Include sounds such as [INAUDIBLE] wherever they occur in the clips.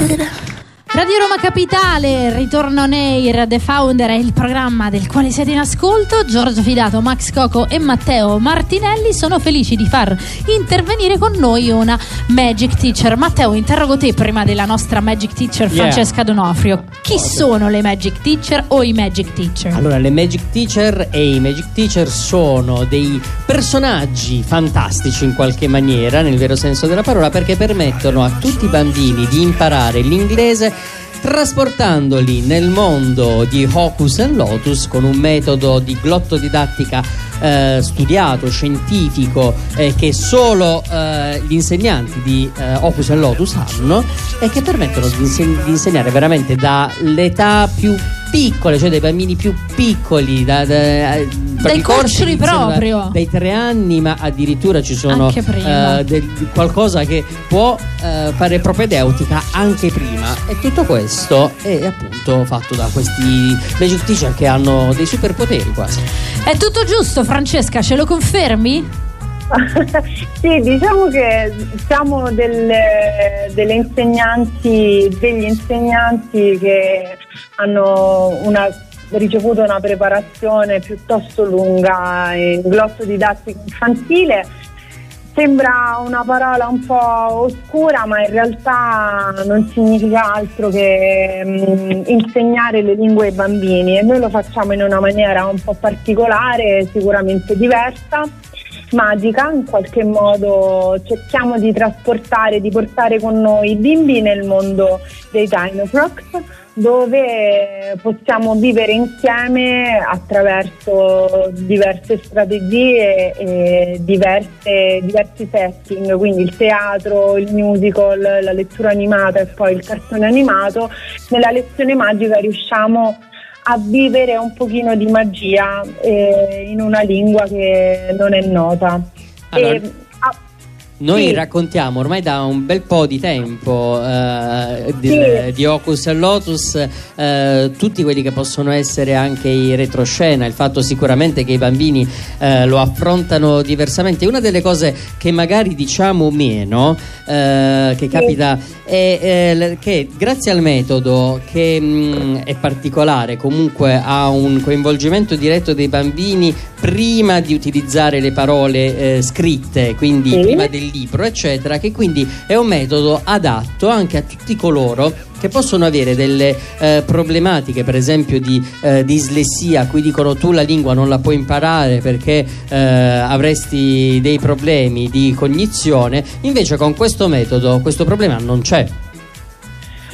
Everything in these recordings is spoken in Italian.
对对对 Radio Roma Capitale, ritorno on air, The Founder è il programma del quale siete in ascolto. Giorgio Fidato, Max Coco e Matteo Martinelli sono felici di far intervenire con noi una Magic Teacher. Matteo, interrogo te prima della nostra Magic Teacher Francesca. Donofrio. Chi sono le Magic Teacher o i Magic Teacher? Allora, le Magic Teacher e i Magic Teacher sono dei personaggi fantastici in qualche maniera, nel vero senso della parola, perché permettono a tutti i bambini di imparare l'inglese trasportandoli nel mondo di Hocus Lotus con un metodo di glottodidattica eh, studiato, scientifico eh, che solo eh, gli insegnanti di eh, Hocus Lotus hanno e che permettono di, inseg- di insegnare veramente dall'età più piccole, cioè dei bambini più piccoli, da, da, dai corsi proprio da, dai tre anni, ma addirittura ci sono uh, del, qualcosa che può uh, fare propedeutica anche prima. E tutto questo è appunto fatto da questi Magic Teacher che hanno dei superpoteri quasi. È tutto giusto, Francesca, ce lo confermi? [LAUGHS] sì, diciamo che siamo delle, delle insegnanti, degli insegnanti che hanno una, ricevuto una preparazione piuttosto lunga in glotto didattico infantile. Sembra una parola un po' oscura, ma in realtà non significa altro che mh, mm, insegnare le lingue ai bambini. E noi lo facciamo in una maniera un po' particolare, sicuramente diversa magica, in qualche modo cerchiamo di trasportare, di portare con noi i bimbi nel mondo dei Dinoprox dove possiamo vivere insieme attraverso diverse strategie e diverse, diversi setting, quindi il teatro, il musical, la lettura animata e poi il cartone animato. Nella lezione magica riusciamo a vivere un pochino di magia eh, in una lingua che non è nota. Allora, e, noi sì. raccontiamo ormai da un bel po' di tempo eh, di, sì. di Ocus e Lotus eh, tutti quelli che possono essere anche i retroscena, il fatto sicuramente che i bambini eh, lo affrontano diversamente. Una delle cose che magari diciamo meno, eh, che capita, è eh, che grazie al metodo che mh, mm, è particolare, comunque ha un coinvolgimento diretto dei bambini prima di utilizzare le parole eh, scritte, quindi sì. prima del libro, eccetera, che quindi è un metodo adatto anche a tutti coloro che possono avere delle eh, problematiche, per esempio di eh, dislessia, qui dicono tu la lingua non la puoi imparare perché eh, avresti dei problemi di cognizione, invece con questo metodo questo problema non c'è.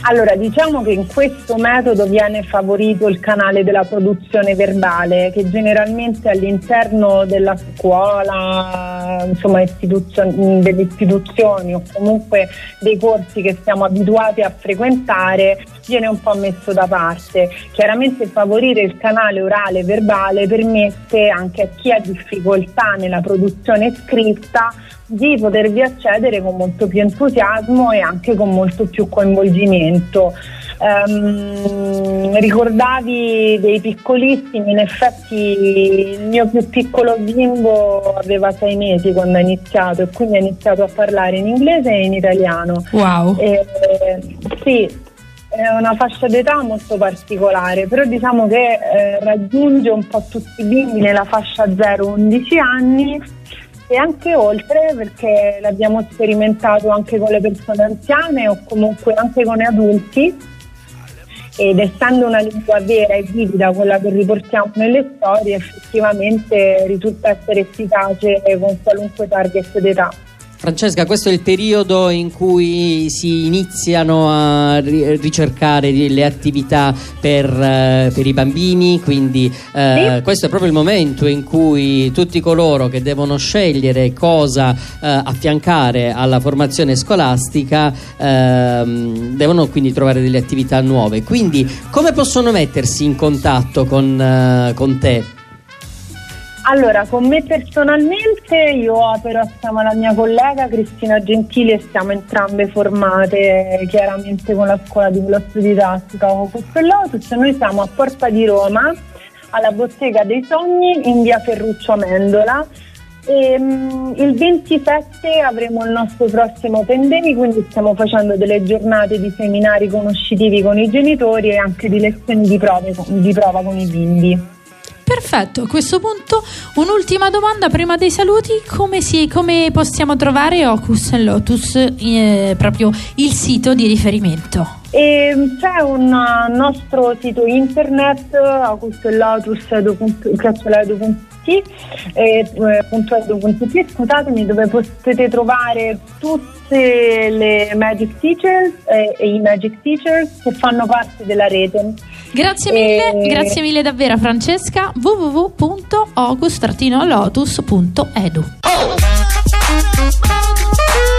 Allora, diciamo che in questo metodo viene favorito il canale della produzione verbale, che generalmente all'interno della scuola, insomma, istituzioni, delle istituzioni o comunque dei corsi che siamo abituati a frequentare, viene un po' messo da parte. Chiaramente favorire il canale orale verbale permette anche a chi ha difficoltà nella produzione scritta di potervi accedere con molto più entusiasmo e anche con molto più coinvolgimento. Um, ricordavi dei piccolissimi, in effetti il mio più piccolo bimbo aveva sei mesi quando ha iniziato e quindi ha iniziato a parlare in inglese e in italiano. Wow! E, sì, è una fascia d'età molto particolare, però diciamo che eh, raggiunge un po' tutti i bimbi nella fascia 0-11 anni e anche oltre perché l'abbiamo sperimentato anche con le persone anziane o comunque anche con gli adulti ed essendo una lingua vera e vivida quella che riportiamo nelle storie effettivamente risulta essere efficace con qualunque target d'età. Francesca, questo è il periodo in cui si iniziano a ricercare le attività per, uh, per i bambini, quindi uh, sì. questo è proprio il momento in cui tutti coloro che devono scegliere cosa uh, affiancare alla formazione scolastica ehm, devono quindi trovare delle attività nuove. Quindi come possono mettersi in contatto con, con te? Allora, con me personalmente io opero assieme alla mia collega Cristina Gentili e siamo entrambe formate chiaramente con la scuola di glosso didattica Ocus Lotus. Noi siamo a Porta di Roma, alla Bottega dei Sogni in via Ferruccio Amendola E, um, il 27 avremo il nostro prossimo Pendemi, quindi stiamo facendo delle giornate di seminari conoscitivi con i genitori e anche di lezioni di, prove, di prova con i bimbi. Perfetto, a questo punto un'ultima domanda prima dei saluti, come, si, come possiamo trovare Ocus Lotus, eh, proprio il sito di riferimento? E c'è un nostro sito internet, ocuslotus.it, eh, scusatemi, dove potete trovare tutte le Magic Teachers eh, e i Magic Teachers che fanno parte della rete. Grazie mille, e... grazie mille davvero Francesca www.august-lotus.edu